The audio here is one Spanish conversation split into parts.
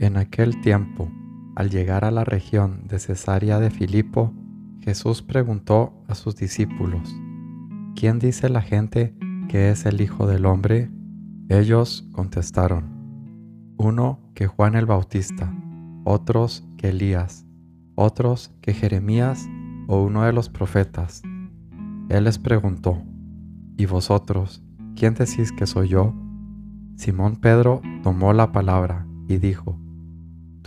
En aquel tiempo, al llegar a la región de Cesarea de Filipo, Jesús preguntó a sus discípulos, ¿quién dice la gente que es el Hijo del Hombre? Ellos contestaron, uno que Juan el Bautista, otros que Elías, otros que Jeremías o uno de los profetas. Él les preguntó, ¿y vosotros, quién decís que soy yo? Simón Pedro tomó la palabra y dijo,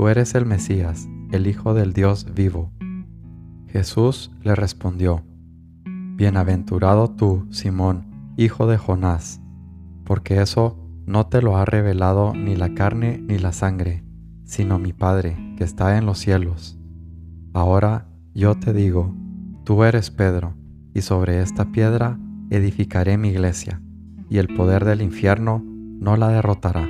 Tú eres el Mesías, el Hijo del Dios vivo. Jesús le respondió, Bienaventurado tú, Simón, hijo de Jonás, porque eso no te lo ha revelado ni la carne ni la sangre, sino mi Padre que está en los cielos. Ahora yo te digo, tú eres Pedro, y sobre esta piedra edificaré mi iglesia, y el poder del infierno no la derrotará.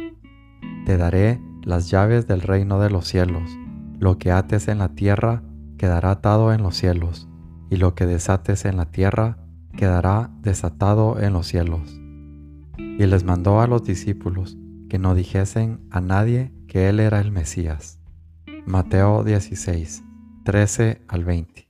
Te daré las llaves del reino de los cielos. Lo que ates en la tierra quedará atado en los cielos, y lo que desates en la tierra quedará desatado en los cielos. Y les mandó a los discípulos que no dijesen a nadie que él era el Mesías. Mateo 16, 13 al 20.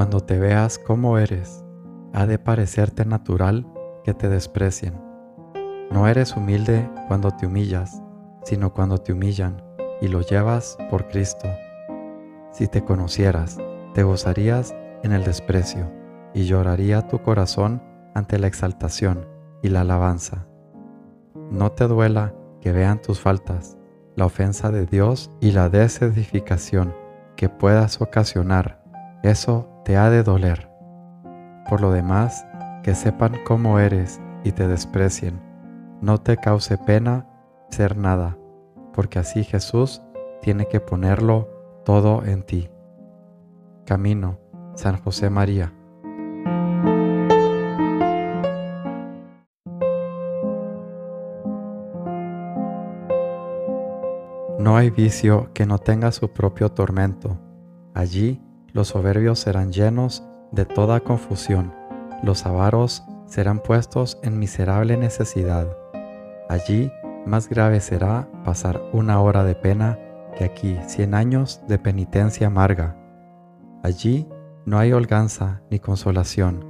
Cuando te veas como eres, ha de parecerte natural que te desprecien. No eres humilde cuando te humillas, sino cuando te humillan y lo llevas por Cristo. Si te conocieras, te gozarías en el desprecio y lloraría tu corazón ante la exaltación y la alabanza. No te duela que vean tus faltas, la ofensa de Dios y la desedificación que puedas ocasionar. Eso te ha de doler. Por lo demás, que sepan cómo eres y te desprecien. No te cause pena ser nada, porque así Jesús tiene que ponerlo todo en ti. Camino, San José María. No hay vicio que no tenga su propio tormento. Allí los soberbios serán llenos de toda confusión, los avaros serán puestos en miserable necesidad. Allí más grave será pasar una hora de pena que aquí cien años de penitencia amarga. Allí no hay holganza ni consolación,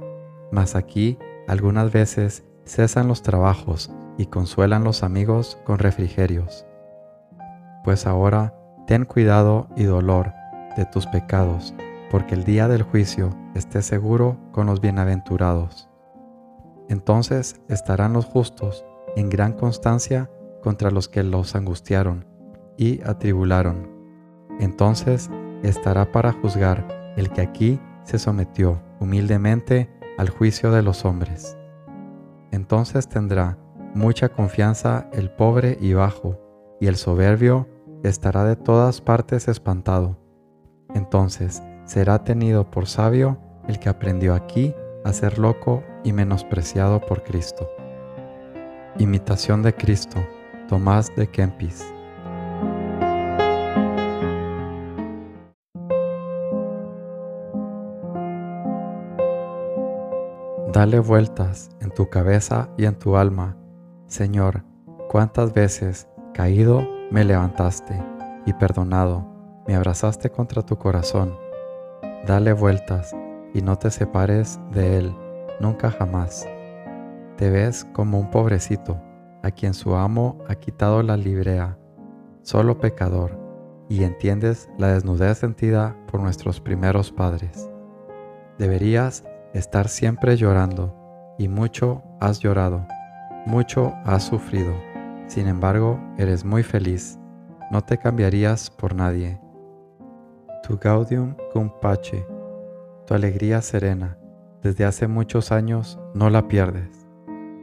mas aquí algunas veces cesan los trabajos y consuelan los amigos con refrigerios. Pues ahora ten cuidado y dolor de tus pecados, porque el día del juicio esté seguro con los bienaventurados. Entonces estarán los justos en gran constancia contra los que los angustiaron y atribularon. Entonces estará para juzgar el que aquí se sometió humildemente al juicio de los hombres. Entonces tendrá mucha confianza el pobre y bajo, y el soberbio estará de todas partes espantado. Entonces será tenido por sabio el que aprendió aquí a ser loco y menospreciado por Cristo. Imitación de Cristo, Tomás de Kempis. Dale vueltas en tu cabeza y en tu alma. Señor, cuántas veces, caído, me levantaste y perdonado, me abrazaste contra tu corazón Dale vueltas y no te separes de Él, nunca jamás. Te ves como un pobrecito a quien su amo ha quitado la librea. solo pecador, y entiendes la desnudez sentida por nuestros primeros padres. Deberías estar siempre llorando, y mucho has llorado, mucho has sufrido. Sin embargo, eres muy feliz, no te cambiarías por nadie. Tu gaudium cum pace, tu alegría serena, desde hace muchos años no la pierdes.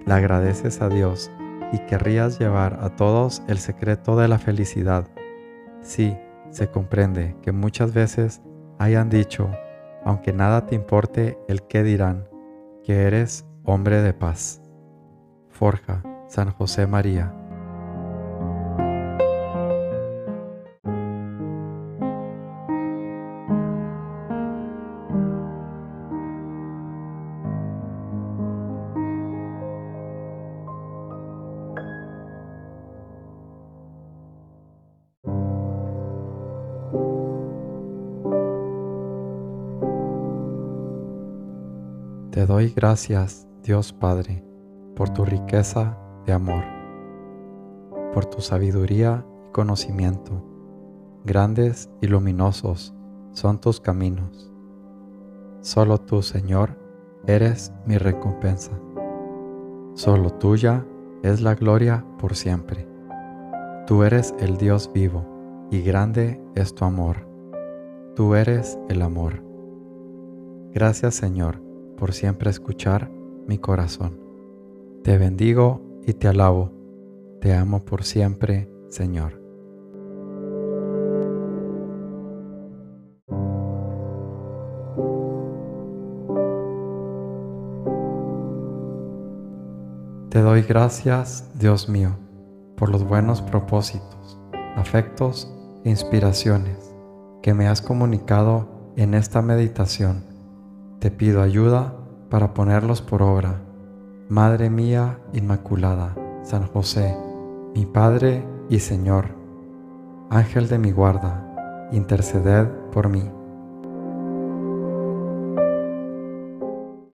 La agradeces a Dios y querrías llevar a todos el secreto de la felicidad. Sí, se comprende que muchas veces hayan dicho, aunque nada te importe el qué dirán, que eres hombre de paz. Forja, San José María. Te doy gracias, Dios Padre, por tu riqueza de amor, por tu sabiduría y conocimiento. Grandes y luminosos son tus caminos. Solo tú, Señor, eres mi recompensa. Solo tuya es la gloria por siempre. Tú eres el Dios vivo y grande es tu amor. Tú eres el amor. Gracias, Señor por siempre escuchar mi corazón. Te bendigo y te alabo. Te amo por siempre, Señor. Te doy gracias, Dios mío, por los buenos propósitos, afectos inspiraciones que me has comunicado en esta meditación te pido ayuda para ponerlos por obra. Madre mía Inmaculada, San José, mi Padre y Señor, Ángel de mi guarda, interceded por mí.